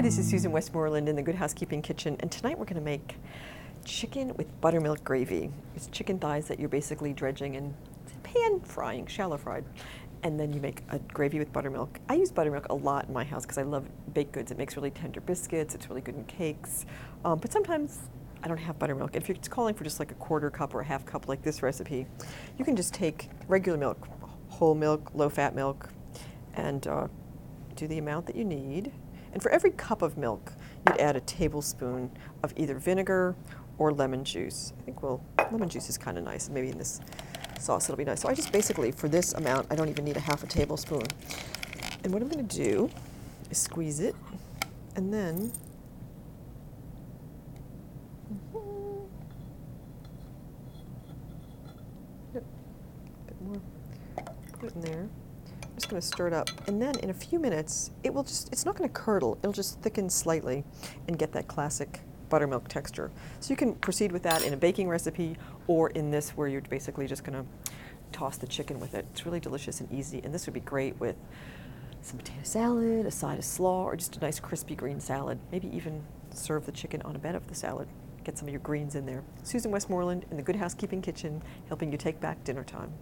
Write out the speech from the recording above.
Hi, this is Susan Westmoreland in the Good Housekeeping Kitchen, and tonight we're going to make chicken with buttermilk gravy. It's chicken thighs that you're basically dredging and pan frying, shallow fried, and then you make a gravy with buttermilk. I use buttermilk a lot in my house because I love baked goods. It makes really tender biscuits. It's really good in cakes, um, but sometimes I don't have buttermilk. If you're calling for just like a quarter cup or a half cup like this recipe, you can just take regular milk, whole milk, low fat milk, and uh, do the amount that you need. And for every cup of milk, you'd add a tablespoon of either vinegar or lemon juice. I think, well, lemon juice is kind of nice. Maybe in this sauce it'll be nice. So I just basically, for this amount, I don't even need a half a tablespoon. And what I'm going to do is squeeze it, and then mm-hmm. a bit more. Put it in there just going to stir it up. And then in a few minutes, it will just, it's not going to curdle. It'll just thicken slightly and get that classic buttermilk texture. So you can proceed with that in a baking recipe or in this where you're basically just going to toss the chicken with it. It's really delicious and easy. And this would be great with some potato salad, a side of slaw, or just a nice crispy green salad. Maybe even serve the chicken on a bed of the salad. Get some of your greens in there. Susan Westmoreland in the Good Housekeeping Kitchen, helping you take back dinner time.